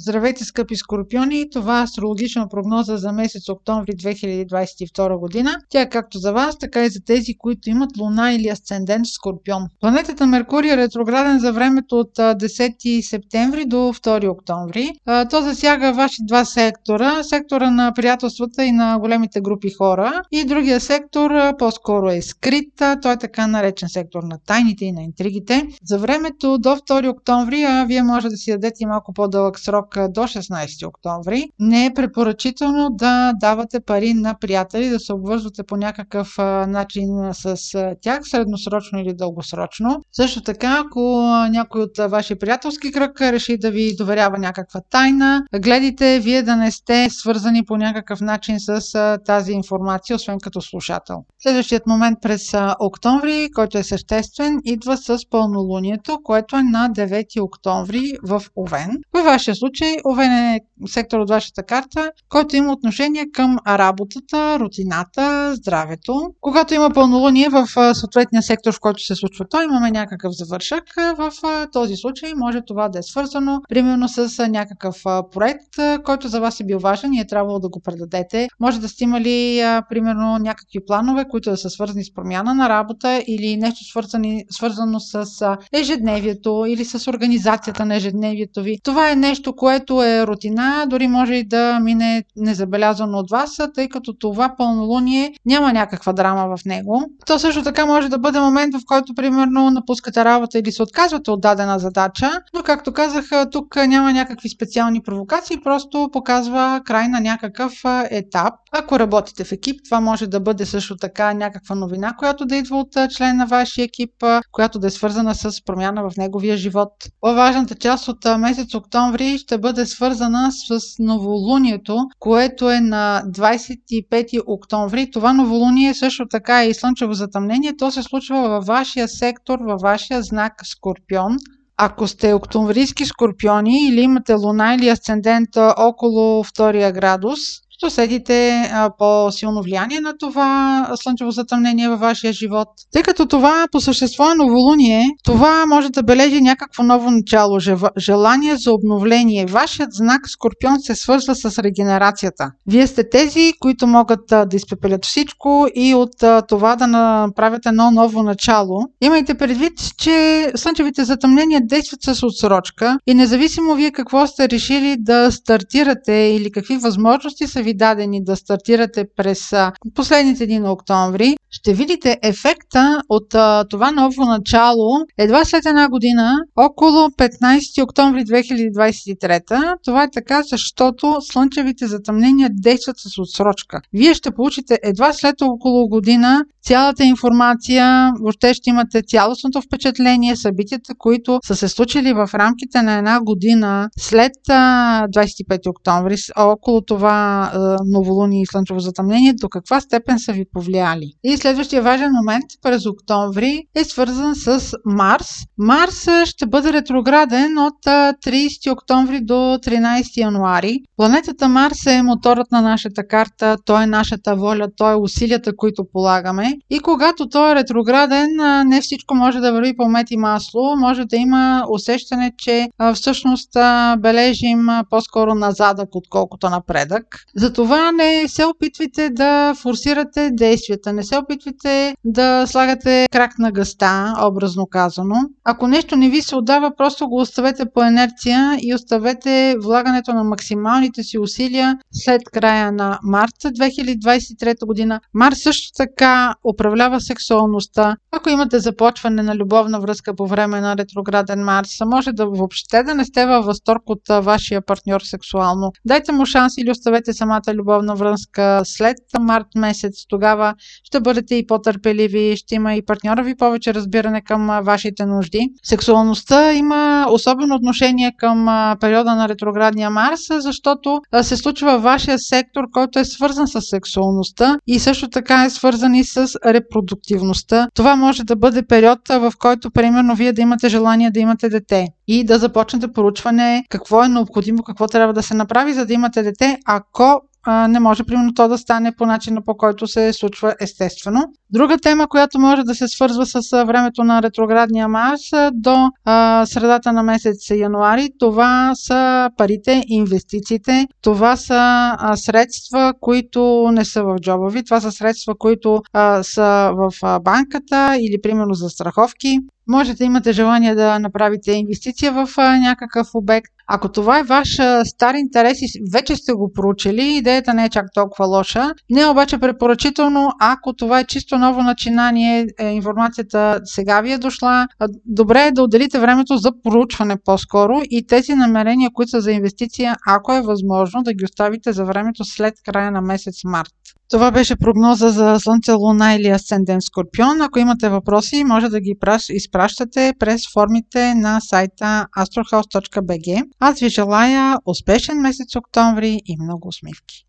Здравейте, скъпи скорпиони! Това е астрологична прогноза за месец октомври 2022 година. Тя е както за вас, така и за тези, които имат луна или асцендент в скорпион. Планетата Меркурий е ретрограден за времето от 10 септември до 2 октомври. То засяга ваши два сектора. Сектора на приятелствата и на големите групи хора. И другия сектор по-скоро е скрит. Той е така наречен сектор на тайните и на интригите. За времето до 2 октомври, а вие може да си дадете малко по-дълъг срок срок до 16 октомври, не е препоръчително да давате пари на приятели, да се обвързвате по някакъв начин с тях, средносрочно или дългосрочно. Също така, ако някой от вашия приятелски кръг реши да ви доверява някаква тайна, гледайте вие да не сте свързани по някакъв начин с тази информация, освен като слушател. Следващият момент през октомври, който е съществен, идва с пълнолунието, което е на 9 октомври в Овен. Във вашия случай случай Овен е сектор от вашата карта, който има отношение към работата, рутината, здравето. Когато има пълнолуние в съответния сектор, в който се случва то, имаме някакъв завършък. В този случай може това да е свързано примерно с някакъв проект, който за вас е бил важен и е трябвало да го предадете. Може да сте имали примерно някакви планове, които да са свързани с промяна на работа или нещо свързани, свързано с ежедневието или с организацията на ежедневието ви. Това е нещо, което е рутина, дори може и да мине незабелязано от вас, тъй като това пълнолуние няма някаква драма в него. То също така може да бъде момент, в който примерно напускате работа или се отказвате от дадена задача, но както казах, тук няма някакви специални провокации, просто показва край на някакъв етап. Ако работите в екип, това може да бъде също така някаква новина, която да идва от член на вашия екип, която да е свързана с промяна в неговия живот. По-важната част от месец октомври ще бъде свързана с новолунието, което е на 25 октомври. Това новолуние също така е и слънчево затъмнение. То се случва във вашия сектор, във вашия знак Скорпион. Ако сте октомврийски скорпиони или имате луна или асцендент около втория градус, усетите по-силно влияние на това слънчево затъмнение във вашия живот. Тъй като това по същество е новолуние, това може да бележи някакво ново начало, желание за обновление. Вашият знак Скорпион се свързва с регенерацията. Вие сте тези, които могат да изпепелят всичко и от това да направят едно ново начало. Имайте предвид, че слънчевите затъмнения действат с отсрочка и независимо вие какво сте решили да стартирате или какви възможности са ви дадени да стартирате през последните дни на октомври, ще видите ефекта от това ново начало едва след една година, около 15 октомври 2023. Това е така, защото слънчевите затъмнения действат с отсрочка. Вие ще получите едва след около година цялата информация, въобще ще имате цялостното впечатление, събитията, които са се случили в рамките на една година след 25 октомври, около това новолуние и слънчево затъмнение, до каква степен са ви повлияли. И следващия важен момент през октомври е свързан с Марс. Марс ще бъде ретрограден от 30 октомври до 13 януари. Планетата Марс е моторът на нашата карта, той е нашата воля, той е усилията, които полагаме. И когато той е ретрограден, не всичко може да върви по мет и масло. Може да има усещане, че всъщност бележим по-скоро назадък, отколкото напредък. Затова не се опитвайте да форсирате действията, не се опитвайте да слагате крак на гъста, образно казано. Ако нещо не ви се отдава, просто го оставете по инерция и оставете влагането на максималните си усилия след края на март 2023 година. Марс също така управлява сексуалността. Ако имате започване на любовна връзка по време на ретрограден Марс, може да въобще да не сте във възторг от вашия партньор сексуално. Дайте му шанс или оставете самата любовна връзка след март месец. Тогава ще бъдете и по-търпеливи, ще има и партньора ви повече разбиране към вашите нужди. Сексуалността има особено отношение към периода на ретроградния Марс, защото се случва вашия сектор, който е свързан с сексуалността и също така е свързан и с репродуктивността. Това може да бъде период, в който, примерно, вие да имате желание да имате дете и да започнете поручване какво е необходимо, какво трябва да се направи, за да имате дете, ако не може, примерно, то да стане по начина по който се случва естествено. Друга тема, която може да се свързва с времето на ретроградния Марс до средата на месец януари, това са парите, инвестициите, това са средства, които не са в джоба ви, това са средства, които са в банката или примерно за страховки. Може да имате желание да направите инвестиция в някакъв обект. Ако това е ваш стар интерес и вече сте го проучили, идеята не е чак толкова лоша. Не е обаче препоръчително, ако това е чисто ново начинание, е, информацията сега ви е дошла, добре е да отделите времето за проучване по-скоро и тези намерения, които са за инвестиция, ако е възможно, да ги оставите за времето след края на месец март. Това беше прогноза за Слънце, Луна или Асцендент Скорпион. Ако имате въпроси, може да ги изпращате през формите на сайта astrohouse.bg. Аз ви желая успешен месец октомври и много усмивки!